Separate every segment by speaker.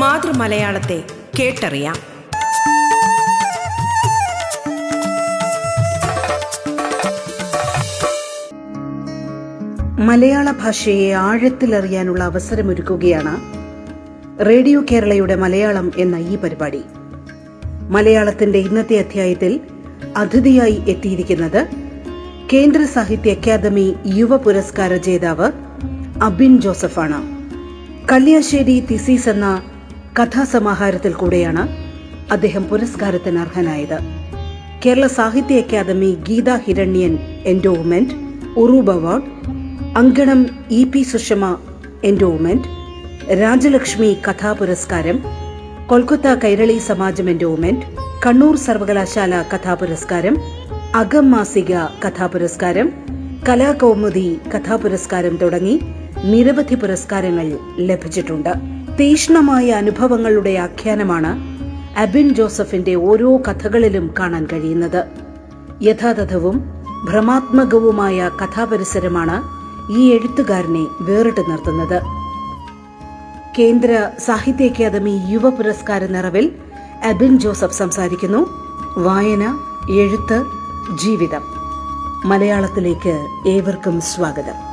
Speaker 1: മാതൃമലയാളത്തെ കേട്ടറിയാം.
Speaker 2: മലയാള ഭാഷയെ ആഴത്തിലറിയാനുള്ള അവസരമൊരുക്കുകയാണ് റേഡിയോ കേരളയുടെ മലയാളം എന്ന ഈ പരിപാടി. മലയാളത്തിന്റെ ഇന്നത്തെ അധ്യായത്തിൽ അതിഥിയായി എത്തിയിരിക്കുന്നത് കേന്ദ്ര സാഹിത്യ അക്കാദമി യുവ പുരസ്കാര ജേതാവ് അബിൻ ജോസഫാണ്. കല്യാശ്ശേരി തിസീസ് എന്ന കഥാസമാഹാരത്തിൽ കൂടെയാണ് അദ്ദേഹം പുരസ്കാരത്തിന് അർഹനായത് Kerala Sahitya Akademi Geetha Hiranyan endowment Uroob award Ankanam E P Sushama endowment Rajalakshmi കഥാപുരസ്കാരം Kolkata Kairali Samajam endowment Kannur സർവകലാശാല കഥാപുരസ്കാരം അകം മാസിക കഥാപുരസ്കാരം കലാകൗമുദി കഥാപുരസ്കാരം തുടങ്ങി നിരവധി പുരസ്കാരങ്ങൾ ലഭിച്ചിട്ടുണ്ട്. തീഷ്ണമായ അനുഭവങ്ങളുടെ ആഖ്യാനമാണ് അബിൻ ജോസഫിന്റെ ഓരോ കഥകളിലും കാണാൻ കഴിയുന്നത്. യഥാതഥവും ഭ്രമാത്മകവുമായ കഥാപരിസരമാണ് ഈ എഴുത്തുകാരനെ വേറിട്ട് നിർത്തുന്നത്. കേന്ദ്ര സാഹിത്യ അക്കാദമി യുവ പുരസ്കാര നിറവിൽ അബിൻ ജോസഫ് സംസാരിക്കുന്നു. വായന എഴുത്ത് ജീവിതം. മലയാളത്തിലേക്ക് ഏവർക്കും സ്വാഗതം.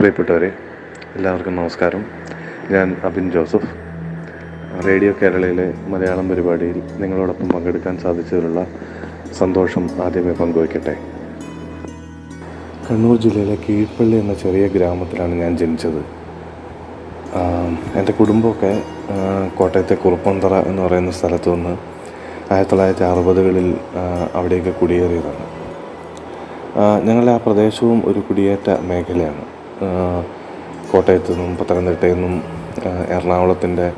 Speaker 3: പ്രിയപ്പെട്ടവരെ എല്ലാവർക്കും നമസ്കാരം. ഞാൻ അബിൻ ജോസഫ്. റേഡിയോ കേരളയിലെ മലയാളം പരിപാടിയിൽ നിങ്ങളോടൊപ്പം പങ്കെടുക്കാൻ സാധിച്ചതിലുള്ള സന്തോഷം ആദ്യമേ പങ്കുവയ്ക്കട്ടെ. കണ്ണൂർ ജില്ലയിലെ കീഴ്പള്ളി എന്ന ചെറിയ ഗ്രാമത്തിലാണ് ഞാൻ ജനിച്ചത്. എന്റെ കുടുംബമൊക്കെ കോട്ടയത്തെ കുറുപ്പന്തറ എന്ന് പറയുന്ന സ്ഥലത്തു നിന്ന് ആയിരത്തി തൊള്ളായിരത്തി അറുപതുകളിൽ അവിടെയൊക്കെ കുടിയേറിയതാണ്. ഞങ്ങളുടെ ആ പ്രദേശവും ഒരു കുടിയേറ്റ മേഖലയാണ്. കോട്ടയത്തു നിന്നും പത്തനംതിട്ടയിൽ നിന്നും എറണാകുളത്തിന്റെ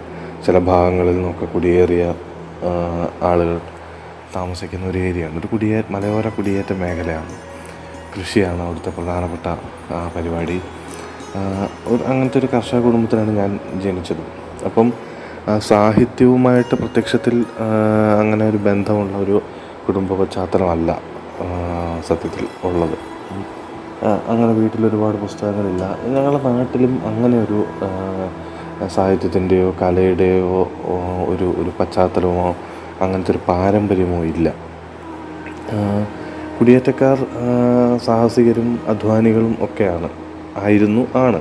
Speaker 3: ചില ഭാഗങ്ങളിൽ നിന്നൊക്കെ കുടിയേറിയ ആളുകൾ താമസിക്കുന്ന ഒരു ഏരിയയാണ്. ഒരു കുടിയേ മലയോര കുടിയേറ്റ മേഖലയാണ്. കൃഷിയാണ് അവിടുത്തെ പ്രധാനപ്പെട്ട പരിപാടി. ഒരു അങ്ങനത്തെ ഒരു കർഷക കുടുംബത്തിലാണ് ഞാൻ ജനിച്ചത്. അപ്പം സാഹിത്യവുമായിട്ട് പ്രത്യക്ഷത്തിൽ അങ്ങനെ ഒരു ബന്ധമുള്ള ഒരു കുടുംബ പശ്ചാത്തലമല്ല സത്യത്തിൽ ഉള്ളത്. അങ്ങനെ വീട്ടിലൊരുപാട് പുസ്തകങ്ങളില്ല. ഞങ്ങളുടെ നാട്ടിലും അങ്ങനെ ഒരു സാഹിത്യത്തിന്റെയോ കലയുടെയോ ഒരു ഒരു പശ്ചാത്തലമോ അങ്ങനത്തെ ഒരു പാരമ്പര്യമോ ഇല്ല. കുടിയേറ്റക്കാർ സാഹസികരും അധ്വാനികളും ഒക്കെയാണ് ആയിരുന്നു ആണ്.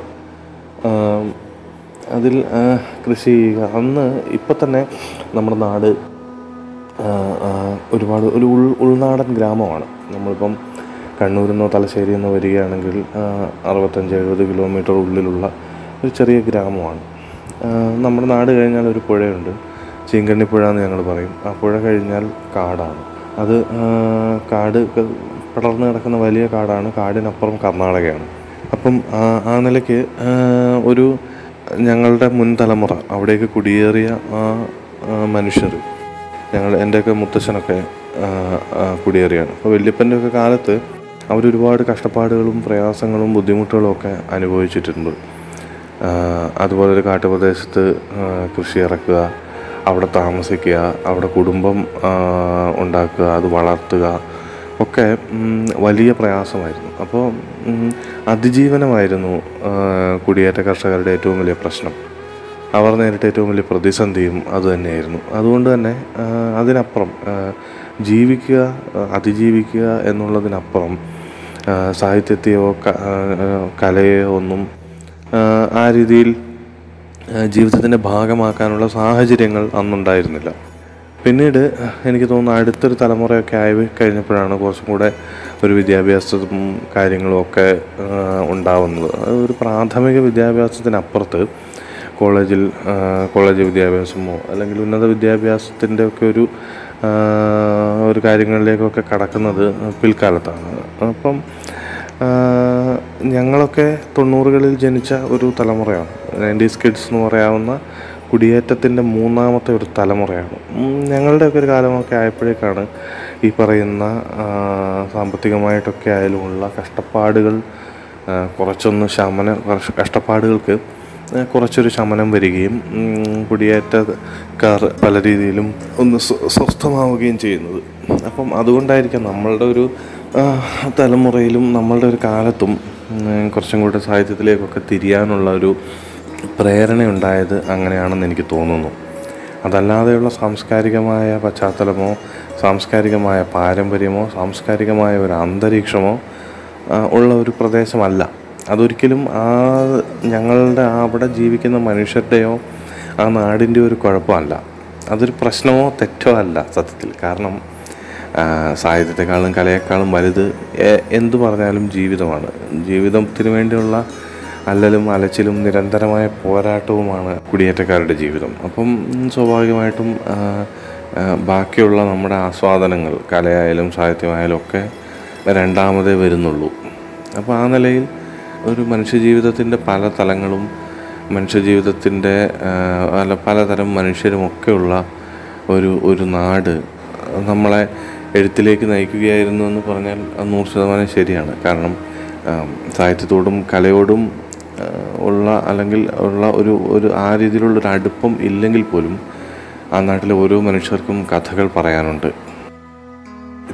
Speaker 3: അതിൽ കൃഷി ചെയ്യുക. അന്ന് ഇപ്പം തന്നെ നമ്മുടെ നാട് ഒരുപാട് ഒരു ഉൾ ഉൾനാടൻ ഗ്രാമമാണ്. നമ്മളിപ്പം കണ്ണൂരിൽ നിന്നോ തലശ്ശേരിയിൽ നിന്നോ വരികയാണെങ്കിൽ അറുപത്തഞ്ച് എഴുപത് കിലോമീറ്റർ ഉള്ളിലുള്ള ഒരു ചെറിയ ഗ്രാമമാണ്. നമ്മുടെ നാട് കഴിഞ്ഞാൽ ഒരു പുഴയുണ്ട്. ചീങ്കണ്ണിപ്പുഴ എന്ന് ഞങ്ങൾ പറയും. ആ പുഴ കഴിഞ്ഞാൽ കാടാണ്. അത് കാട് പടർന്നു കിടക്കുന്ന വലിയ കാടാണ്. കാടിനപ്പുറം കർണാടകയാണ്. അപ്പം ആ നിലയ്ക്ക് ഒരു ഞങ്ങളുടെ മുൻ തലമുറ അവിടേക്ക് കുടിയേറിയ ആ മനുഷ്യർ ഞങ്ങൾ എന്റെയൊക്കെ മുത്തശ്ശനൊക്കെ കുടിയേറിയാണ്. അപ്പോൾ വല്യപ്പന്റെ ഒക്കെ കാലത്ത് അവരൊരുപാട് കഷ്ടപ്പാടുകളും പ്രയാസങ്ങളും ബുദ്ധിമുട്ടുകളും ഒക്കെ അനുഭവിച്ചിട്ടുണ്ട്. അതുപോലെ ഒരു കാട്ടുപ്രദേശത്ത് കൃഷി ഇറക്കുക അവിടെ താമസിക്കുക അവിടെ കുടുംബം ഉണ്ടാക്കുക അത് വളർത്തുക ഒക്കെ വലിയ പ്രയാസമായിരുന്നു. അപ്പോൾ അതിജീവനമായിരുന്നു കുടിയേറ്റ കർഷകരുടെ ഏറ്റവും വലിയ പ്രശ്നം. അവർ നേരിട്ട ഏറ്റവും വലിയ പ്രതിസന്ധിയും അതുതന്നെയായിരുന്നു അതുകൊണ്ട് തന്നെ അതിനപ്പുറം ജീവിക്കുക അതിജീവിക്കുക എന്നുള്ളതിനപ്പുറം സാഹിത്യത്തെയോ കലയോ ഒന്നും ആ, രീതിയിൽ ജീവിതത്തിന്റെ ഭാഗമാക്കാനുള്ള സാഹചര്യങ്ങൾ അന്നുണ്ടായിരുന്നില്ല. പിന്നീട് എനിക്ക് തോന്നുന്നു അടുത്തൊരു തലമുറയൊക്കെ ആയി കഴിഞ്ഞപ്പോഴാണ് കുറച്ചും കൂടെ ഒരു വിദ്യാഭ്യാസവും കാര്യങ്ങളും ഒക്കെ ഉണ്ടാവുന്നത്. ഒരു പ്രാഥമിക വിദ്യാഭ്യാസത്തിനപ്പുറത്ത് കോളേജിൽ കോളേജ് വിദ്യാഭ്യാസമോ അല്ലെങ്കിൽ ഉന്നത വിദ്യാഭ്യാസത്തിന്റെ ഒക്കെ ഒരു ഒരു കാര്യങ്ങളിലേക്കൊക്കെ കടക്കുന്നത് പിൽക്കാലത്താണ്. അപ്പം ഞങ്ങളൊക്കെ തൊണ്ണൂറുകളിൽ ജനിച്ച ഒരു തലമുറയാണ്. നയന്റീസ് കിഡ്സ് എന്ന് പറയാവുന്ന കുടിയേറ്റത്തിന്റെ മൂന്നാമത്തെ ഒരു തലമുറയാണ്. ഞങ്ങളുടെയൊക്കെ ഒരു കാലമൊക്കെ ആയപ്പോഴേക്കാണ് ഈ പറയുന്ന സാമ്പത്തികമായിട്ടൊക്കെ ആയാലുമുള്ള കഷ്ടപ്പാടുകൾ കുറച്ചൊന്ന് ശമന കഷ്ടപ്പാടുകൾക്ക് കുറച്ചൊരു ശമനം വരികയും കുടിയേറ്റക്കാർ പല രീതിയിലും ഒന്ന് സ്വസ്ഥമാവുകയും ചെയ്യുന്നത്. അപ്പം അതുകൊണ്ടായിരിക്കാം നമ്മളുടെ ഒരു തലമുറയിലും നമ്മളുടെ ഒരു കാലത്തും കുറച്ചും കൂടെ സാഹിത്യത്തിലേക്കൊക്കെ തിരിയാനുള്ള ഒരു പ്രേരണയുണ്ടായത് അങ്ങനെയാണെന്ന് എനിക്ക് തോന്നുന്നു. അതല്ലാതെയുള്ള സാംസ്കാരികമായ പശ്ചാത്തലമോ സാംസ്കാരികമായ പാരമ്പര്യമോ സാംസ്കാരികമായ ഒരു അന്തരീക്ഷമോ ഉള്ള ഒരു പ്രദേശമല്ല. അതൊരിക്കലും ആ ഞങ്ങളുടെ അവിടെ ജീവിക്കുന്ന മനുഷ്യരുടെയോ ആ നാടിന്റെ ഒരു കുഴപ്പമല്ല അതൊരു പ്രശ്നമോ തെറ്റോ അല്ല സത്യത്തിൽ. കാരണം സാഹിത്യത്തെക്കാളും കലയെക്കാളും വലുത് എന്തു പറഞ്ഞാലും ജീവിതമാണ്. ജീവിതത്തിന് വേണ്ടിയുള്ള അല്ലലും അലച്ചിലും നിരന്തരമായ പോരാട്ടവുമാണ് കുടിയേറ്റക്കാരുടെ ജീവിതം. അപ്പം സ്വാഭാവികമായിട്ടും ബാക്കിയുള്ള നമ്മുടെ ആസ്വാദനങ്ങൾ കലയായാലും സാഹിത്യമായാലും ഒക്കെ രണ്ടാമതേ വരുന്നുള്ളൂ. അപ്പോൾ ആ നിലയിൽ ഒരു മനുഷ്യജീവിതത്തിന്റെ പല തലങ്ങളും മനുഷ്യജീവിതത്തിന്റെ അല്ല പലതരം മനുഷ്യരുമൊക്കെയുള്ള ഒരു ഒരു നാട് നമ്മളെ എഴുത്തിലേക്ക് നയിക്കുകയായിരുന്നു എന്ന് പറഞ്ഞാൽ നൂറ് ശതമാനം ശരിയാണ്. കാരണം സാഹിത്യത്തോടും കലയോടും ഉള്ള അല്ലെങ്കിൽ ഉള്ള ഒരു ഒരു ആ രീതിയിലുള്ള ഒരു അടുപ്പം ഇല്ലെങ്കിൽ പോലും ആ നാട്ടിലെ ഓരോ മനുഷ്യർക്കും കഥകൾ പറയാനുണ്ട്.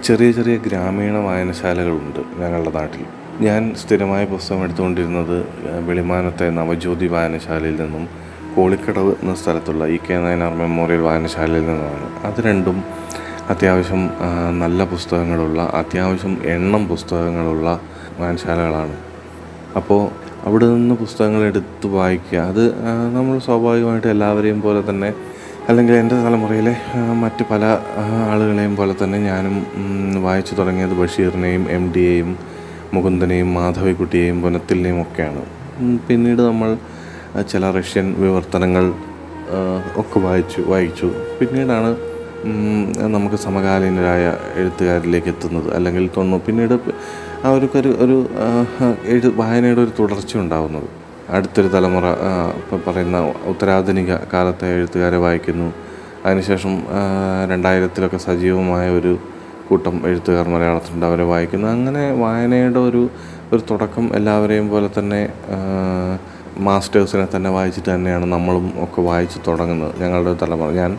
Speaker 3: ചെറിയ ചെറിയ ഗ്രാമീണ വായനശാലകളുണ്ട് ഞങ്ങളുടെ നാട്ടിൽ. ഞാൻ സ്ഥിരമായി പുസ്തകം എടുത്തുകൊണ്ടിരുന്നത് വെളിമാനത്തെ നവജ്യോതി വായനശാലയിൽ നിന്നും കോളിക്കടവ് എന്ന സ്ഥലത്തുള്ള ഇ കെ നയനാർ മെമ്മോറിയൽ വായനശാലയിൽ നിന്നുമാണ്. അത് രണ്ടും അത്യാവശ്യം നല്ല പുസ്തകങ്ങളുള്ള അത്യാവശ്യം എണ്ണം പുസ്തകങ്ങളുള്ള വായനശാലകളാണ്. അപ്പോൾ അവിടെ നിന്ന് പുസ്തകങ്ങൾ എടുത്ത് വായിക്കുക അത് നമ്മൾ സ്വാഭാവികമായിട്ട് എല്ലാവരെയും പോലെ തന്നെ അല്ലെങ്കിൽ എന്റെ തലമുറയിലെ മറ്റ് പല ആളുകളെയും പോലെ തന്നെ ഞാനും വായിച്ചു തുടങ്ങിയത് ബഷീറിനെയും എം ഡിയെയും മുകുന്ദനെയും മാധവിക്കുട്ടിയെയും പുനത്തിലിനെയും ഒക്കെയാണ്. പിന്നീട് നമ്മൾ ചില റഷ്യൻ വിവർത്തനങ്ങൾ ഒക്കെ വായിച്ചു വായിച്ചു. പിന്നീടാണ് നമുക്ക് സമകാലീനരായ എഴുത്തുകാരിലേക്ക് എത്തുന്നത്. അല്ലെങ്കിൽ തോന്നുന്നു പിന്നീട് ആ ഒരു എഴു വായനയുടെ ഒരു തുടർച്ച ഉണ്ടാവുന്നത്. അടുത്തൊരു തലമുറ ഇപ്പം പറയുന്ന ഉത്തരാധുനിക കാലത്തെ എഴുത്തുകാരെ വായിക്കുന്നു. അതിനുശേഷം രണ്ടായിരത്തിലൊക്കെ സജീവമായ ഒരു കൂട്ടം എഴുത്തുകാർ മലയാളത്തിലുണ്ട് അവരെ വായിക്കുന്ന അങ്ങനെ വായനയുടെ ഒരു ഒരു തുടക്കം എല്ലാവരെയും പോലെ തന്നെ മാസ്റ്റേഴ്സിനെ തന്നെ വായിച്ചിട്ട് തന്നെയാണ് നമ്മളും ഒക്കെ വായിച്ച് തുടങ്ങുന്നത്. ഞങ്ങളുടെ തലമുറ. ഞാൻ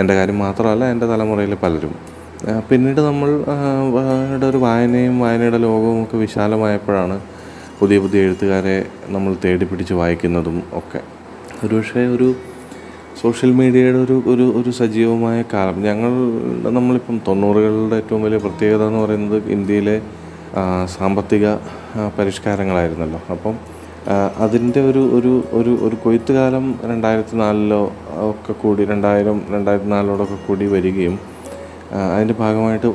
Speaker 3: എന്റെ കാര്യം മാത്രമല്ല എന്റെ തലമുറയിൽ പലരും. പിന്നീട് നമ്മൾ ഒരു വായനയും വായനയുടെ ലോകവും ഒക്കെ വിശാലമായപ്പോഴാണ് പുതിയ പുതിയ എഴുത്തുകാരെ നമ്മൾ തേടി പിടിച്ച് വായിക്കുന്നതും ഒക്കെ. ഒരുപക്ഷെ ഒരു സോഷ്യൽ മീഡിയയുടെ ഒരു ഒരു ഒരു സജീവമായ കാലം. ഞങ്ങൾ നമ്മളിപ്പം തൊണ്ണൂറുകളുടെ ഏറ്റവും വലിയ പ്രത്യേകത എന്ന് പറയുന്നത് ഇന്ത്യയിലെ സാമ്പത്തിക പരിഷ്കാരങ്ങളായിരുന്നല്ലോ. അപ്പം അതിന്റെ ഒരു ഒരു ഒരു ഒരു കൊയ്ത്ത് കാലം രണ്ടായിരത്തി നാലിലോ ഒക്കെ കൂടി രണ്ടായിരം രണ്ടായിരത്തി നാലിലോടൊക്കെ കൂടി വരികയും അതിന്റെ ഭാഗമായിട്ട്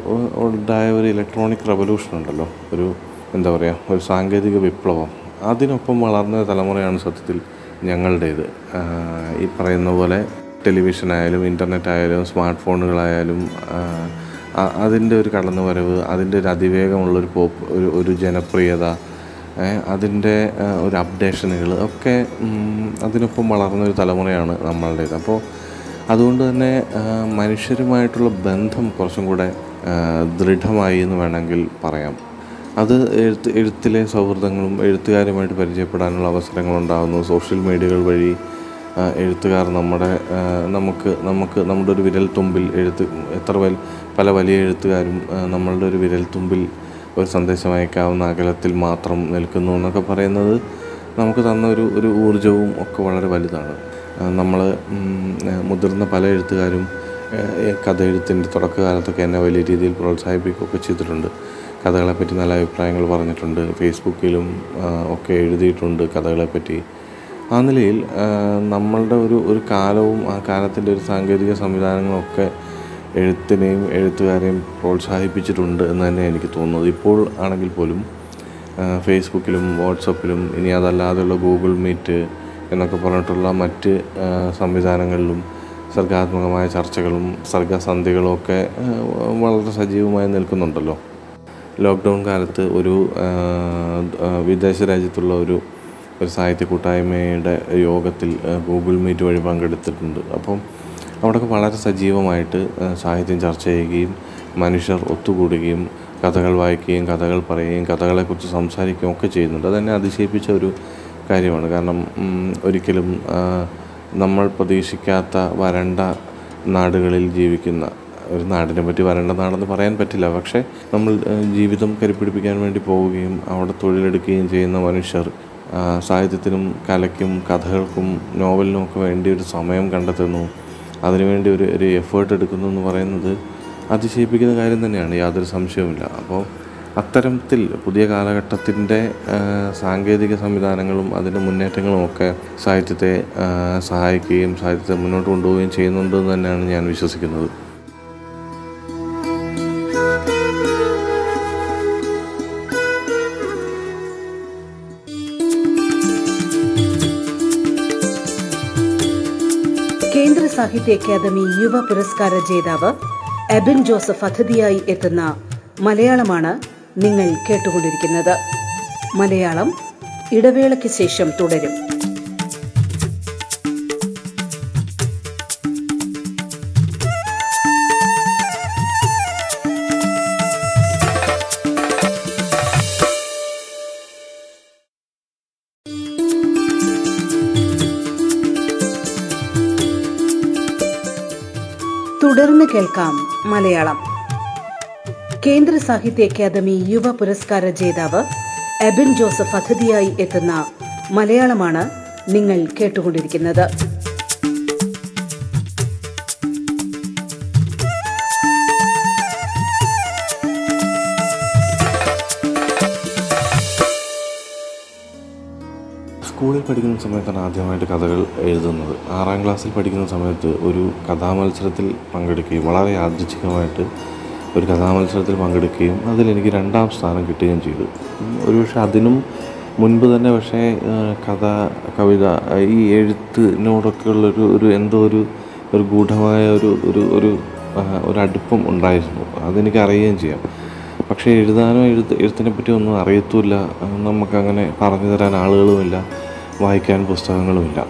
Speaker 3: ഉണ്ടായ ഒരു ഇലക്ട്രോണിക് റവല്യൂഷൻ ഉണ്ടല്ലോ. ഒരു എന്താ പറയുക ഒരു സാങ്കേതിക വിപ്ലവം. അതിനൊപ്പം വളർന്ന തലമുറയാണ് സത്യത്തിൽ ഞങ്ങളുടേത്. ഈ പറയുന്ന പോലെ ടെലിവിഷൻ ആയാലും ഇന്റർനെറ്റ് ആയാലും സ്മാർട്ട് ഫോണുകളായാലും അതിന്റെ ഒരു കടന്നുവരവ് അതിന്റെ ഒരു അതിവേഗമുള്ളൊരു പോപ്പ് ഒരു ഒരു ജനപ്രിയത അതിന്റെ ഒരു അപ്ഡേഷനുകൾ ഒക്കെ അതിനൊപ്പം വളർന്ന ഒരു തലമുറയാണ് നമ്മളുടേത്. അപ്പോൾ അതുകൊണ്ട് തന്നെ മനുഷ്യരുമായിട്ടുള്ള ബന്ധം കുറച്ചും കൂടെ ദൃഢമായി എന്ന് വേണമെങ്കിൽ പറയാം. അത് എഴുത്ത് എഴുത്തിലെ സൗഹൃദങ്ങളും എഴുത്തുകാരുമായിട്ട് പരിചയപ്പെടാനുള്ള അവസരങ്ങളുണ്ടാകുന്നു. സോഷ്യൽ മീഡിയകൾ വഴി എഴുത്തുകാർ നമ്മുടെ നമുക്ക് നമുക്ക് നമ്മുടെ ഒരു വിരൽ തുമ്പിൽ എഴുത്ത് എത്ര വൽ പല വലിയ എഴുത്തുകാരും നമ്മളുടെ ഒരു വിരൽ തുമ്പിൽ ഒരു സന്ദേശം അയക്കാവുന്ന അകലത്തിൽ മാത്രം നിൽക്കുന്നു എന്നൊക്കെ പറയുന്നത് നമുക്ക് തന്ന ഒരു ഒരു ഊർജവും ഒക്കെ വളരെ വലുതാണ്. നമ്മൾ മുതിർന്ന പല എഴുത്തുകാരും കഥ എഴുത്തിന്റെ തുടക്കകാലത്തൊക്കെ എന്നെ വലിയ രീതിയിൽ പ്രോത്സാഹിപ്പിക്കുകയൊക്കെ ചെയ്തിട്ടുണ്ട്. കഥകളെപ്പറ്റി നല്ല അഭിപ്രായങ്ങൾ പറഞ്ഞിട്ടുണ്ട്. ഫേസ്ബുക്കിലും ഒക്കെ എഴുതിയിട്ടുണ്ട് കഥകളെപ്പറ്റി. ആ നിലയിൽ നമ്മളുടെ ഒരു ഒരു കാലവും ആ കാലത്തിന്റെ ഒരു സാങ്കേതിക സംവിധാനങ്ങളൊക്കെ എഴുത്തിനെയും എഴുത്തുകാരെയും പ്രോത്സാഹിപ്പിച്ചിട്ടുണ്ട് എന്ന് തന്നെ എനിക്ക് തോന്നുന്നത്. ഇപ്പോൾ ആണെങ്കിൽ പോലും ഫേസ്ബുക്കിലും വാട്സപ്പിലും ഇനി അതല്ലാതെയുള്ള ഗൂഗിൾ മീറ്റ് എന്നൊക്കെ പറഞ്ഞിട്ടുള്ള മറ്റ് സംവിധാനങ്ങളിലും സർഗാത്മകമായ ചർച്ചകളും സർഗസന്ധികളും ഒക്കെ വളരെ സജീവമായി നിൽക്കുന്നുണ്ടല്ലോ. ലോക്ക്ഡൗൺ കാലത്ത് ഒരു വിദേശ രാജ്യത്തുള്ള ഒരു ഒരു സാഹിത്യ കൂട്ടായ്മയുടെ യോഗത്തിൽ ഗൂഗിൾ മീറ്റ് വഴി പങ്കെടുത്തിട്ടുണ്ട്. അപ്പം അവിടെയൊക്കെ വളരെ സജീവമായിട്ട് സാഹിത്യം ചർച്ച ചെയ്യുകയും മനുഷ്യർ ഒത്തുകൂടുകയും കഥകൾ വായിക്കുകയും കഥകൾ പറയുകയും കഥകളെക്കുറിച്ച് സംസാരിക്കുകയും ഒക്കെ ചെയ്യുന്നുണ്ട്. അതെന്നെ അതിശയിപ്പിച്ച ഒരു കാര്യമാണ്. കാരണം ഒരിക്കലും നമ്മൾ പ്രതീക്ഷിക്കാത്ത വരണ്ട നാടുകളിൽ ജീവിക്കുന്ന ഒരു നാടിനെ പറ്റി വരണ്ട പറയാൻ പറ്റില്ല. പക്ഷേ നമ്മൾ ജീവിതം കരുപ്പിടിപ്പിക്കാൻ വേണ്ടി പോവുകയും അവിടെ തൊഴിലെടുക്കുകയും ചെയ്യുന്ന മനുഷ്യർ സാഹിത്യത്തിനും കലയ്ക്കും കഥകൾക്കും നോവലിനും ഒക്കെ വേണ്ടി ഒരു സമയം കണ്ടെത്തുന്നു. അതിനുവേണ്ടി ഒരു ഒരു എഫേർട്ട് എടുക്കുന്നു എന്ന് പറയുന്നത് അതിശയിപ്പിക്കുന്ന കാര്യം തന്നെയാണ്. യാതൊരു സംശയവുമില്ല. അപ്പോൾ അത്തരത്തിൽ പുതിയ കാലഘട്ടത്തിന്റെ സാങ്കേതിക സംവിധാനങ്ങളും അതിന്റെ മുന്നേറ്റങ്ങളും ഒക്കെ സാഹിത്യത്തെ സഹായിക്കുകയും സാഹിത്യത്തെ മുന്നോട്ട് കൊണ്ടുപോവുകയും ചെയ്യുന്നുണ്ട് എന്ന് തന്നെയാണ് ഞാൻ വിശ്വസിക്കുന്നത്.
Speaker 2: സാഹിത്യ അക്കാദമി യുവ പുരസ്കാര ജേതാവ് എബിൻ ജോസഫ് അതിഥിയായി എത്തുന്ന മലയാളമാണ് നിങ്ങൾ കേട്ടുകൊണ്ടിരിക്കുന്നത്. മലയാളം ഇടവേളയ്ക്ക് ശേഷം തുടരും. കേൾക്കാം മലയാളം. കേന്ദ്ര സാഹിത്യ അക്കാദമി യുവ പുരസ്കാര ജേതാവ് എബിൻ ജോസഫ് അതിഥിയായി എത്തുന്ന മലയാളമാണ് നിങ്ങൾ കേട്ടുകൊണ്ടിരിക്കുന്നത്.
Speaker 3: സ്കൂളിൽ പഠിക്കുന്ന സമയത്താണ് ആദ്യമായിട്ട് കഥകൾ എഴുതുന്നത്. ആറാം ക്ലാസ്സിൽ പഠിക്കുന്ന സമയത്ത് ഒരു കഥാമത്സരത്തിൽ പങ്കെടുക്കുകയും വളരെ യാദൃച്ഛികമായിട്ട് ഒരു കഥാമത്സരത്തിൽ പങ്കെടുക്കുകയും അതിൽ എനിക്ക് രണ്ടാം സ്ഥാനം കിട്ടുകയും ചെയ്തു. ഒരു പക്ഷേ അതിനും മുൻപ് തന്നെ പക്ഷേ കഥ കവിത ഈ എഴുത്തിനോടൊക്കെ ഉള്ളൊരു ഒരു എന്തോ ഒരു ഒരു ഗൂഢമായ ഒരു ഒരു ഒരു ഒരു അടുപ്പം ഉണ്ടായിരുന്നു. അതെനിക്ക് അറിയുകയും ചെയ്യാം. പക്ഷേ എഴുതാനോ എഴുത്ത് എഴുത്തിനെ പറ്റി ഒന്നും അറിയത്തുമില്ല. നമുക്കങ്ങനെ പറഞ്ഞു തരാൻ ആളുകളുമില്ല. വായിക്കാൻ പുസ്തകങ്ങളുമില്ല.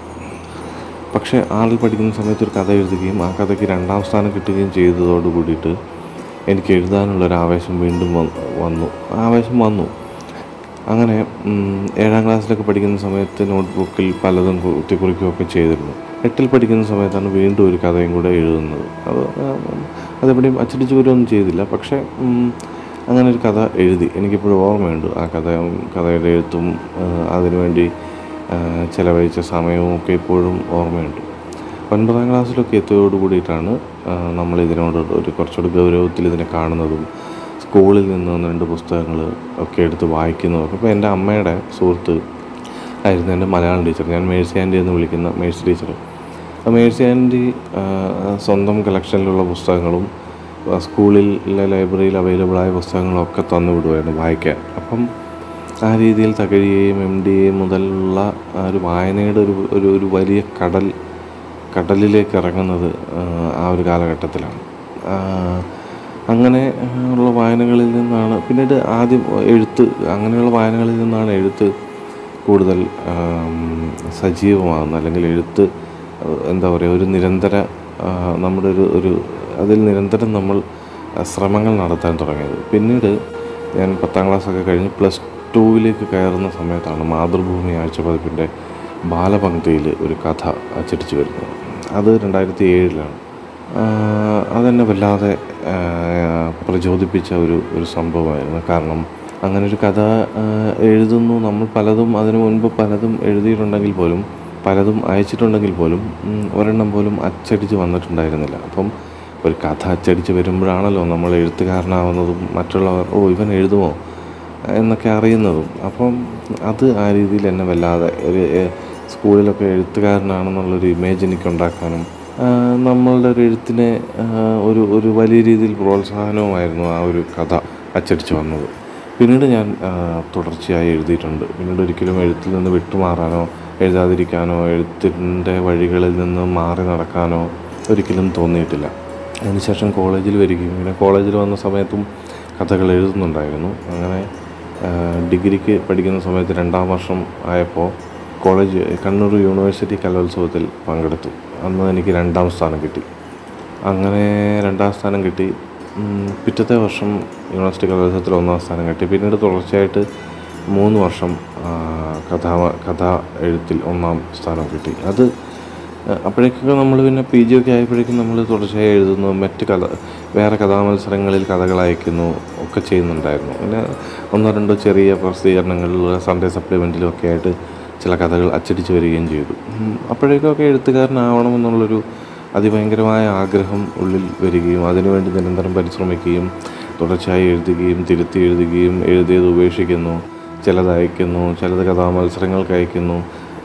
Speaker 3: പക്ഷേ ആളിൽ പഠിക്കുന്ന സമയത്ത് ഒരു കഥ എഴുതുകയും ആ കഥയ്ക്ക് രണ്ടാം സ്ഥാനം കിട്ടുകയും ചെയ്തതോട് കൂടിയിട്ട് എനിക്ക് എഴുതാനുള്ളൊരു ആവേശം വീണ്ടും വന്ന്. ആവേശം വന്നു. അങ്ങനെ ഏഴാം ക്ലാസ്സിലൊക്കെ പഠിക്കുന്ന സമയത്ത് നോട്ട്ബുക്കിൽ പലതും കുത്തിക്കുറിക്കുകയൊക്കെ ചെയ്തിരുന്നു. എട്ടിൽ പഠിക്കുന്ന സമയത്താണ് വീണ്ടും ഒരു കഥയും കൂടെ എഴുതുന്നത്. അത് അതെവിടെയും അച്ചടിച്ച് വരുമൊന്നും ചെയ്തില്ല. പക്ഷേ അങ്ങനെ ഒരു കഥ എഴുതി. എനിക്കിപ്പോഴും ഓർമ്മയുണ്ട് ആ കഥ കഥയുടെ എഴുത്തും അതിനുവേണ്ടി ചെലവഴിച്ച സമയവും ഒക്കെ ഇപ്പോഴും ഓർമ്മയുണ്ട്. ഒൻപതാം ക്ലാസ്സിലൊക്കെ എത്തിയതോട് കൂടിയിട്ടാണ് നമ്മൾ ഇതിനോട് ഒരു കുറച്ചുകൂടി ഗൗരവത്തിൽ ഇതിനെ കാണുന്നതും സ്കൂളിൽ നിന്ന് ഒന്ന് രണ്ട് പുസ്തകങ്ങൾ ഒക്കെ എടുത്ത് വായിക്കുന്നതൊക്കെ അപ്പോൾ എന്റെ അമ്മയുടെ സുഹൃത്ത് ആയിരുന്നു എന്റെ മലയാളം ടീച്ചർ. ഞാൻ മേഴ്സി ആന്റി എന്ന് വിളിക്കുന്ന മേഴ്സി ടീച്ചർ. മേഴ്സി ആന്റി സ്വന്തം കളക്ഷനിലുള്ള പുസ്തകങ്ങളും സ്കൂളിലെ ലൈബ്രറിയിൽ അവൈലബിളായ പുസ്തകങ്ങളൊക്കെ തന്നു വിടുമായിരുന്നു വായിക്കാൻ. അപ്പം ആ രീതിയിൽ തകഴിയെയും എം ഡിയെയും മുതലുള്ള ആ ഒരു വായനയുടെ ഒരു ഒരു ഒരു വലിയ കടൽ കടലിലേക്ക് ഇറങ്ങുന്നത് ആ, ഒരു കാലഘട്ടത്തിലാണ്. അങ്ങനെ ഉള്ള വായനകളിൽ നിന്നാണ് പിന്നീട് ആദ്യം എഴുത്ത് അങ്ങനെയുള്ള വായനകളിൽ നിന്നാണ് എഴുത്ത് കൂടുതൽ സജീവമാകുന്നത്. അല്ലെങ്കിൽ എഴുത്ത് എന്താ പറയുക ഒരു നിരന്തര നമ്മുടെ ഒരു ഒരു അതിൽ നിരന്തരം നമ്മൾ ശ്രമങ്ങൾ നടത്താൻ തുടങ്ങിയത്. പിന്നീട് ഞാൻ പത്താം ക്ലാസ്സൊക്കെ കഴിഞ്ഞ് പ്ലസ് ടുവിലേക്ക് കയറുന്ന സമയത്താണ് മാതൃഭൂമി ആഴ്ചപ്പതിപ്പിന്റെ ബാലപംക്തിയിൽ ഒരു കഥ അച്ചടിച്ചു വരുന്നത്. അത് രണ്ടായിരത്തി ഏഴിലാണ് അതെന്നെ വല്ലാതെ പ്രചോദിപ്പിച്ച ഒരു ഒരു സംഭവമായിരുന്നു. കാരണം അങ്ങനെ ഒരു കഥ എഴുതുന്നു. നമ്മൾ പലതും അതിനു മുൻപ് പലതും എഴുതിയിട്ടുണ്ടെങ്കിൽ പോലും പലതും അയച്ചിട്ടുണ്ടെങ്കിൽ പോലും ഒരെണ്ണം പോലും അച്ചടിച്ച് വന്നിട്ടുണ്ടായിരുന്നില്ല. അപ്പം ഒരു കഥ അച്ചടിച്ച് വരുമ്പോഴാണല്ലോ നമ്മൾ എഴുത്തുകാരനാവുന്നതും മറ്റുള്ളവർ ഓ ഇവൻ എഴുതുമോ? എന്നൊക്കെ അറിയുന്നതും. അപ്പം അത് ആ രീതിയിൽ എന്നെ വല്ലാതെ ഒരു സ്കൂളിലൊക്കെ എഴുത്തുകാരനാണെന്നുള്ളൊരു ഇമേജ് എനിക്ക് ഉണ്ടാക്കാനും ആ, നമ്മളുടെ ഒരു എഴുത്തിനെ ഒരു ഒരു വലിയ രീതിയിൽ പ്രോത്സാഹനവുമായിരുന്നു ആ ഒരു കഥ അച്ചടിച്ച് വന്നത്. പിന്നീട് ഞാൻ തുടർച്ചയായി എഴുതിയിട്ടുണ്ട്. പിന്നീട് ഒരിക്കലും എഴുത്തിൽ നിന്ന് വിട്ടുമാറാനോ എഴുതാതിരിക്കാനോ എഴുത്തിന്റെ വഴികളിൽ നിന്ന് മാറി നടക്കാനോ ഒരിക്കലും തോന്നിയിട്ടില്ല. അതിനുശേഷം കോളേജിൽ വരികയും പിന്നെ കോളേജിൽ വന്ന സമയത്തും കഥകൾ എഴുതുന്നുണ്ടായിരുന്നു. അങ്ങനെ ഡിഗ്രിക്ക് പഠിക്കുന്ന സമയത്ത് രണ്ടാം വർഷം ആയപ്പോൾ കോളേജ് കണ്ണൂർ യൂണിവേഴ്സിറ്റി കലോത്സവത്തിൽ പങ്കെടുത്തു. അന്ന് എനിക്ക് രണ്ടാം സ്ഥാനം കിട്ടി. അങ്ങനെ രണ്ടാം സ്ഥാനം കിട്ടി. പിറ്റത്തെ വർഷം യൂണിവേഴ്സിറ്റി കലോത്സവത്തിൽ ഒന്നാം സ്ഥാനം കിട്ടി. പിന്നീട് തുടർച്ചയായിട്ട് മൂന്ന് വർഷം കഥാ കഥാ എഴുത്തിൽ ഒന്നാം സ്ഥാനം കിട്ടി. അത് അപ്പോഴേക്കൊക്കെ നമ്മൾ പിന്നെ പി ജി ഒക്കെ ആയപ്പോഴേക്കും നമ്മൾ തുടർച്ചയായി എഴുതുന്നു മറ്റ് കഥ വേറെ കഥാമത്സരങ്ങളിൽ കഥകൾ അയക്കുന്നു ഒക്കെ ചെയ്യുന്നുണ്ടായിരുന്നു. പിന്നെ ഒന്നോ രണ്ടോ ചെറിയ പ്രസിദ്ധീകരണങ്ങളിൽ സൺഡേ സപ്ലിമെന്റിലും ഒക്കെ ആയിട്ട് ചില കഥകൾ അച്ചടിച്ച് വരികയും ചെയ്തു. അപ്പോഴേക്കൊക്കെ എഴുത്തുകാരനാവണമെന്നുള്ളൊരു അതിഭയങ്കരമായ ആഗ്രഹം ഉള്ളിൽ വരികയും അതിനുവേണ്ടി നിരന്തരം പരിശ്രമിക്കുകയും തുടർച്ചയായി എഴുതുകയും തിരുത്തി എഴുതുകയും എഴുതിയത് ഉപേക്ഷിക്കുന്നു ചിലത് അയക്കുന്നു ചിലത് കഥാമത്സരങ്ങൾക്ക് അയക്കുന്നു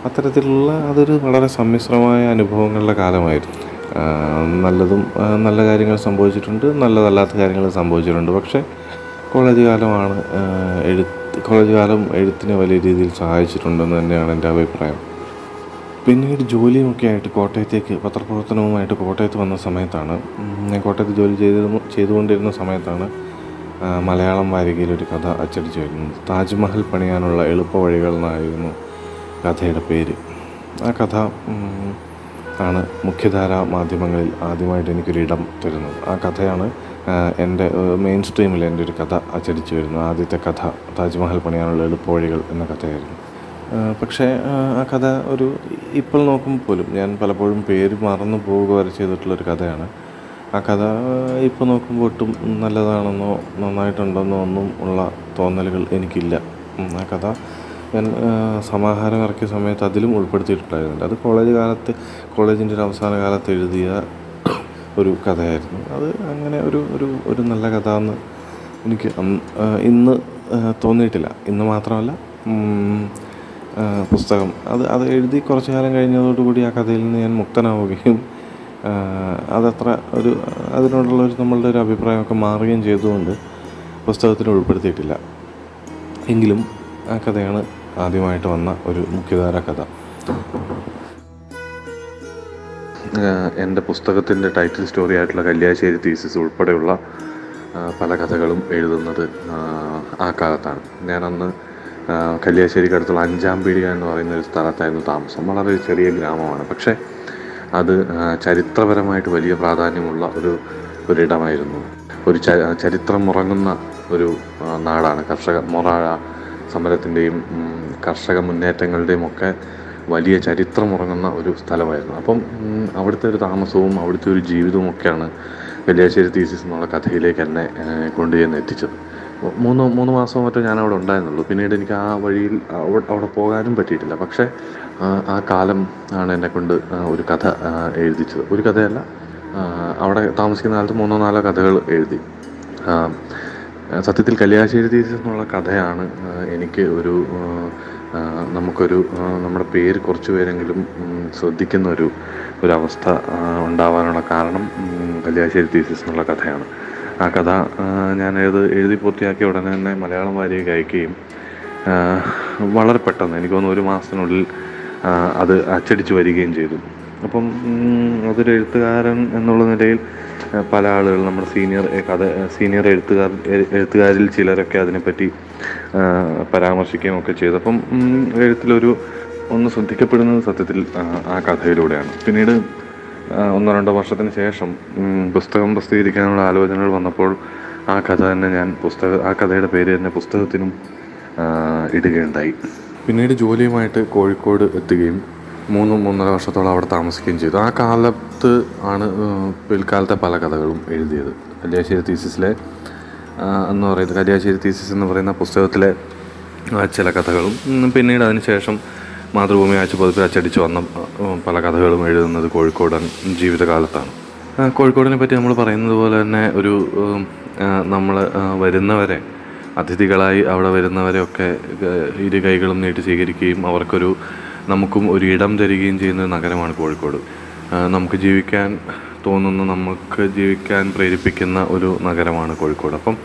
Speaker 3: അത്തരത്തിലുള്ള അതൊരു വളരെ സമ്മിശ്രമായ അനുഭവങ്ങളുടെ കാലമായിരുന്നു. നല്ലതും നല്ല കാര്യങ്ങൾ സംഭവിച്ചിട്ടുണ്ട് നല്ലതല്ലാത്ത കാര്യങ്ങൾ സംഭവിച്ചിട്ടുണ്ട്. പക്ഷേ കോളേജ് കാലമാണ് എഴുത്ത് കോളേജ് കാലം എഴുത്തിനെ വലിയ രീതിയിൽ സഹായിച്ചിട്ടുണ്ടെന്ന് തന്നെയാണ് എന്റെ അഭിപ്രായം. പിന്നീട് ജോലിയുമൊക്കെ ആയിട്ട് കോട്ടയത്തേക്ക് പത്രപ്രവർത്തനവുമായിട്ട് കോട്ടയത്ത് വന്ന സമയത്താണ് ഞാൻ കോട്ടയത്ത് ജോലി ചെയ്തിരുന്നു ചെയ്തുകൊണ്ടിരുന്ന സമയത്താണ് മലയാളം വാരികയിൽ ഒരു കഥ അച്ചടിച്ചു വരുന്നത്. താജ്മഹൽ പണിയാനുള്ള എളുപ്പ വഴികൾ എന്നായിരുന്നു കഥയുടെ പേര്. ആ കഥ ആണ് മുഖ്യധാര മാധ്യമങ്ങളിൽ ആദ്യമായിട്ട് എനിക്കൊരു ഇടം തരുന്നത്. ആ കഥയാണ് എന്റെ മെയിൻ സ്ട്രീമിൽ എന്റെ ഒരു കഥ അച്ചടിച്ചു വരുന്നു ആദ്യത്തെ കഥ താജ്മഹൽ പണിയാനുള്ള എളുപ്പവഴികൾ എന്ന കഥയായിരുന്നു. പക്ഷേ ആ കഥ ഒരു ഇപ്പോൾ നോക്കുമ്പോൾ പോലും ഞാൻ പലപ്പോഴും പേര് മറന്നു പോവുക വരെ ചെയ്തിട്ടുള്ളൊരു കഥയാണ്. ആ കഥ ഇപ്പോൾ നോക്കുമ്പോൾ ഒട്ടും നല്ലതാണെന്നോ നന്നായിട്ടുണ്ടെന്നോ ഒന്നും ഉള്ള തോന്നലുകൾ എനിക്കില്ല. ആ കഥ ഞാൻ സമാഹാരം ഇറക്കിയ സമയത്ത് അതിലും ഉൾപ്പെടുത്തിയിട്ടുണ്ടായിരുന്നില്ല. അത് കോളേജ് കാലത്ത് കോളേജിന്റെ ഒരു അവസാന കാലത്ത് എഴുതിയ ഒരു കഥയായിരുന്നു. അത് അങ്ങനെ ഒരു ഒരു ഒരു നല്ല കഥ എന്ന് എനിക്ക് ഇന്ന് തോന്നിയിട്ടില്ല. ഇന്ന് മാത്രമല്ല പുസ്തകം. അത് അത് എഴുതി കുറച്ച് കാലം കഴിഞ്ഞതോടുകൂടി ആ കഥയിൽ നിന്ന് ഞാൻ മുക്തനാവുകയും അതത്ര ഒരു അതിനോടുള്ള ഒരു നമ്മളുടെ ഒരു അഭിപ്രായമൊക്കെ മാറുകയും ചെയ്തുകൊണ്ട് പുസ്തകത്തിൽ ഉൾപ്പെടുത്തിയിട്ടില്ല. എങ്കിലും ആ കഥയാണ് ആദ്യമായിട്ട് വന്ന ഒരു മുഖ്യധാര കഥ. എന്റെ പുസ്തകത്തിന്റെ ടൈറ്റിൽ സ്റ്റോറി ആയിട്ടുള്ള കല്യാശ്ശേരി തീസിസ് ഉൾപ്പെടെയുള്ള പല കഥകളും എഴുതുന്നത് ആ, കാലത്താണ്. ഞാനന്ന് കല്യാശ്ശേരിക്ക് അടുത്തുള്ള അഞ്ചാം പീടിക എന്ന് പറയുന്ന ഒരു സ്ഥലത്തായിരുന്നു താമസം. വളരെ ചെറിയ ഗ്രാമമാണ്. പക്ഷേ അത് ചരിത്രപരമായിട്ട് വലിയ പ്രാധാന്യമുള്ള ഒരു ഒരിടമായിരുന്നു. ഒരു ചരിത്രം ഉറങ്ങുന്ന ഒരു നാടാണ്. കർഷക മൊറാഴ സമരത്തിന്റെയും കർഷക മുന്നേറ്റങ്ങളുടെയും ഒക്കെ വലിയ ചരിത്രമുറങ്ങുന്ന ഒരു സ്ഥലമായിരുന്നു. അപ്പം അവിടുത്തെ ഒരു താമസവും അവിടുത്തെ ഒരു ജീവിതവും ഒക്കെയാണ് വെള്ളിയാശ്ശേരി തീസിസ് എന്നുള്ള കഥയിലേക്ക് എന്നെ കൊണ്ടുചെന്ന് എത്തിച്ചത്. മൂന്ന് മൂന്ന് മാസം മറ്റോ ഞാൻ അവിടെ ഉണ്ടായിരുന്നുള്ളൂ. പിന്നീട് എനിക്ക് ആ വഴിയിൽ അവിടെ പോകാനും പറ്റിയിട്ടില്ല. പക്ഷേ ആ, കാലം ആണ് എന്നെ കൊണ്ട് ഒരു കഥ എഴുതിച്ചത്. ഒരു കഥയല്ല അവിടെ താമസിക്കുന്ന കാലത്ത് മൂന്നോ നാലോ കഥകൾ എഴുതി. സത്യത്തിൽ കല്യാശ്ശേരി തീസിസ് എന്നുള്ള കഥയാണ് എനിക്ക് ഒരു നമുക്കൊരു നമ്മുടെ പേര് കുറച്ച് പേരെങ്കിലും ശ്രദ്ധിക്കുന്ന ഒരു ഒരവസ്ഥ ഉണ്ടാവാനുള്ള കാരണം കല്യാശ്ശേരി തീസിസ് എന്നുള്ള കഥയാണ്. ആ കഥ ഞാൻ എഴുതി പൂർത്തിയാക്കിയ ഉടനെ തന്നെ മലയാളം വാരിയെ അയക്കുകയും വളരെ പെട്ടെന്ന് എനിക്ക് തോന്നുന്നു ഒരു മാസത്തിനുള്ളിൽ അത് അച്ചടിച്ച് വരികയും ചെയ്തു. അപ്പം അതൊരു എഴുത്തുകാരൻ എന്നുള്ള നിലയിൽ പല ആളുകൾ നമ്മുടെ സീനിയർ കഥ സീനിയർ എഴുത്തുകാർ എഴുത്തുകാരിൽ ചിലരൊക്കെ അതിനെപ്പറ്റി പരാമർശിക്കുകയും ഒക്കെ ചെയ്തു. അപ്പം എഴുത്തിലൊരു ഒന്ന് ശ്രദ്ധിക്കപ്പെടുന്നത് സത്യത്തിൽ ആ, കഥയിലൂടെയാണ്. പിന്നീട് ഒന്നോ രണ്ടോ വർഷത്തിന് ശേഷം പുസ്തകം പ്രസിദ്ധീകരിക്കാനുള്ള ആലോചനകൾ വന്നപ്പോൾ ആ കഥ തന്നെ ഞാൻ പുസ്തക ആ കഥയുടെ പേര് തന്നെ പുസ്തകത്തിനും ഇടുകയുണ്ടായി. പിന്നീട് ജോലിയുമായിട്ട് കോഴിക്കോട് എത്തുകയും മൂന്ന് മൂന്നര വർഷത്തോളം അവിടെ താമസിക്കുകയും ചെയ്തു. ആ കാലത്ത് ആണ് പിൽക്കാലത്തെ പല കഥകളും എഴുതിയത്. കല്യാശ്ശേരി തീസിസിലെ എന്ന് പറയുന്നത് കല്യാശ്ശേരി തീസിസ് എന്ന് പറയുന്ന പുസ്തകത്തിലെ ചില കഥകളും. പിന്നീട് അതിനുശേഷം മാതൃഭൂമി ആഴ്ചപ്പതിപ്പിൽ അച്ചടിച്ച് വന്ന പല കഥകളും എഴുതുന്നത് കോഴിക്കോടൻ ജീവിതകാലത്താണ്. കോഴിക്കോടിനെ പറ്റി നമ്മൾ പറയുന്നത് പോലെ തന്നെ ഒരു നമ്മൾ വരുന്നവരെ അതിഥികളായി അവിടെ വരുന്നവരെയൊക്കെ ഇരു കൈകളും നീട്ടി സ്വീകരിക്കുകയും അവർക്കൊരു നമുക്കും ഒരു ഇടം തരികയും ചെയ്യുന്ന ഒരു നഗരമാണ് കോഴിക്കോട്. നമുക്ക് ജീവിക്കാൻ തോന്നുന്ന നമുക്ക് ജീവിക്കാൻ പ്രേരിപ്പിക്കുന്ന ഒരു നഗരമാണ് കോഴിക്കോട്. അപ്പം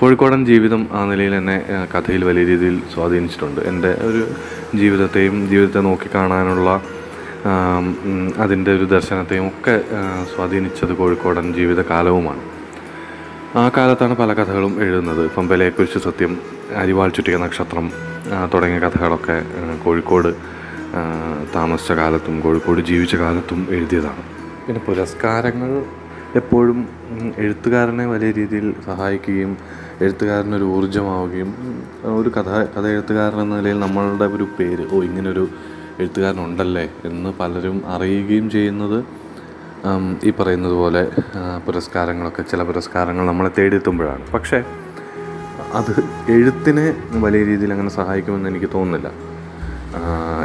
Speaker 3: കോഴിക്കോടൻ ജീവിതം ആ നിലയിൽ എന്നെ കഥയിൽ വലിയ രീതിയിൽ സ്വാധീനിച്ചിട്ടുണ്ട്. എന്റെ ഒരു ജീവിതത്തെയും ജീവിതത്തെ നോക്കിക്കാണാനുള്ള അതിന്റെ ഒരു ദർശനത്തെയും ഒക്കെ സ്വാധീനിച്ചത് കോഴിക്കോടൻ ജീവിതകാലവുമാണ്. ആ കാലത്താണ് പല കഥകളും എഴുതുന്നത്. ഇപ്പം ബലയെക്കുറിച്ച് സത്യം അരിവാൾ ചുറ്റിക നക്ഷത്രം തുടങ്ങിയ കഥകളൊക്കെ കോഴിക്കോട് താമസിച്ച കാലത്തും കോഴിക്കോട് ജീവിച്ച കാലത്തും എഴുതിയതാണ്. പിന്നെ പുരസ്കാരങ്ങൾ എപ്പോഴും എഴുത്തുകാരനെ വലിയ രീതിയിൽ സഹായിക്കുകയും എഴുത്തുകാരനൊരു ഊർജമാവുകയും ഒരു കഥ കഥ എഴുത്തുകാരൻ എന്ന നിലയിൽ നമ്മളുടെ ഒരു പേര് ഓ ഇങ്ങനൊരു എഴുത്തുകാരനുണ്ടല്ലേ എന്ന് പലരും അറിയുകയും ചെയ്യുന്നത് ഈ പറയുന്നത് പോലെ പുരസ്കാരങ്ങളൊക്കെ ചില പുരസ്കാരങ്ങൾ നമ്മളെ തേടിയെത്തുമ്പോഴാണ്. പക്ഷേ അത് എഴുത്തിനെ വലിയ രീതിയിൽ അങ്ങനെ സഹായിക്കുമെന്ന് എനിക്ക് തോന്നുന്നില്ല.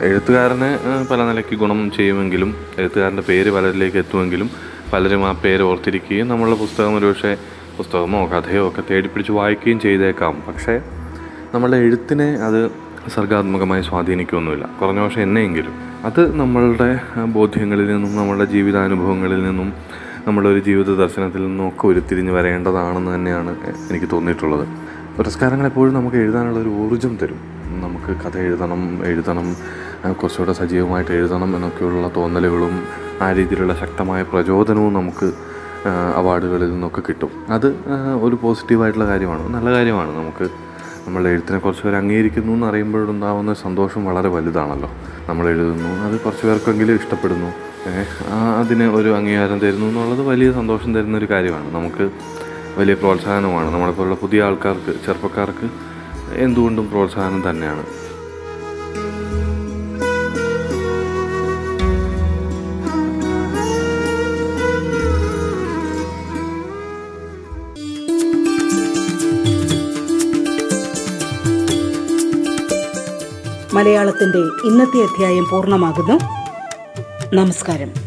Speaker 3: എഴുത്തുകാരന് പല നിലയ്ക്ക് ഗുണം ചെയ്യുമെങ്കിലും എഴുത്തുകാരന്റെ പേര് പലരിലേക്ക് എത്തുമെങ്കിലും പലരും ആ പേര് ഓർത്തിരിക്കുകയും നമ്മളുടെ പുസ്തകം ഒരുപക്ഷെ പുസ്തകമോ കഥയോ ഒക്കെ തേടിപ്പിടിച്ച് വായിക്കുകയും ചെയ്തേക്കാം. പക്ഷേ നമ്മളുടെ എഴുത്തിനെ അത് സർഗാത്മകമായി സ്വാധീനിക്കുകയൊന്നുമില്ല. കുറഞ്ഞ പക്ഷേ എന്നെയെങ്കിലും. അത് നമ്മളുടെ ബോധ്യങ്ങളിൽ നിന്നും നമ്മളുടെ ജീവിതാനുഭവങ്ങളിൽ നിന്നും നമ്മുടെ ഒരു ജീവിത ദർശനത്തിൽ നിന്നും ഒക്കെ ഉരുത്തിരിഞ്ഞ് വരേണ്ടതാണെന്ന് തന്നെയാണ് എനിക്ക് തോന്നിയിട്ടുള്ളത്. പുരസ്കാരങ്ങൾ എപ്പോഴും നമുക്ക് എഴുതാനുള്ള ഒരു ഊർജം തരും. നമുക്ക് കഥ എഴുതണം എഴുതണം കുറച്ചുകൂടെ സജീവമായിട്ട് എഴുതണം എന്നൊക്കെയുള്ള തോന്നലുകളും ആ രീതിയിലുള്ള ശക്തമായ പ്രചോദനവും നമുക്ക് അവാർഡുകളിൽ നിന്നൊക്കെ കിട്ടും. അത് ഒരു പോസിറ്റീവായിട്ടുള്ള കാര്യമാണ്. നല്ല കാര്യമാണ്. നമുക്ക് നമ്മൾ എഴുത്തിനെ കുറച്ച് പേർ അംഗീകരിക്കുന്നു എന്ന് അറിയുമ്പോഴുണ്ടാകുന്ന സന്തോഷം വളരെ വലുതാണല്ലോ. നമ്മൾ എഴുതുന്നു അത് കുറച്ച് പേർക്കെങ്കിലും ഇഷ്ടപ്പെടുന്നു അതിന് ഒരു അംഗീകാരം തരുന്നു എന്നുള്ളത് വലിയ സന്തോഷം തരുന്ന ഒരു കാര്യമാണ്. നമുക്ക് വലിയ പ്രോത്സാഹനമാണ്. നമ്മളെപ്പോലുള്ള പുതിയ ആൾക്കാർക്ക് ചെറുപ്പക്കാർക്ക് എന്തുകൊണ്ടും പ്രോത്സാഹനം തന്നെയാണ്.
Speaker 2: മലയാളത്തിന്റെ ഇന്നത്തെ അധ്യായം പൂർണമാകുന്നു. നമസ്കാരം.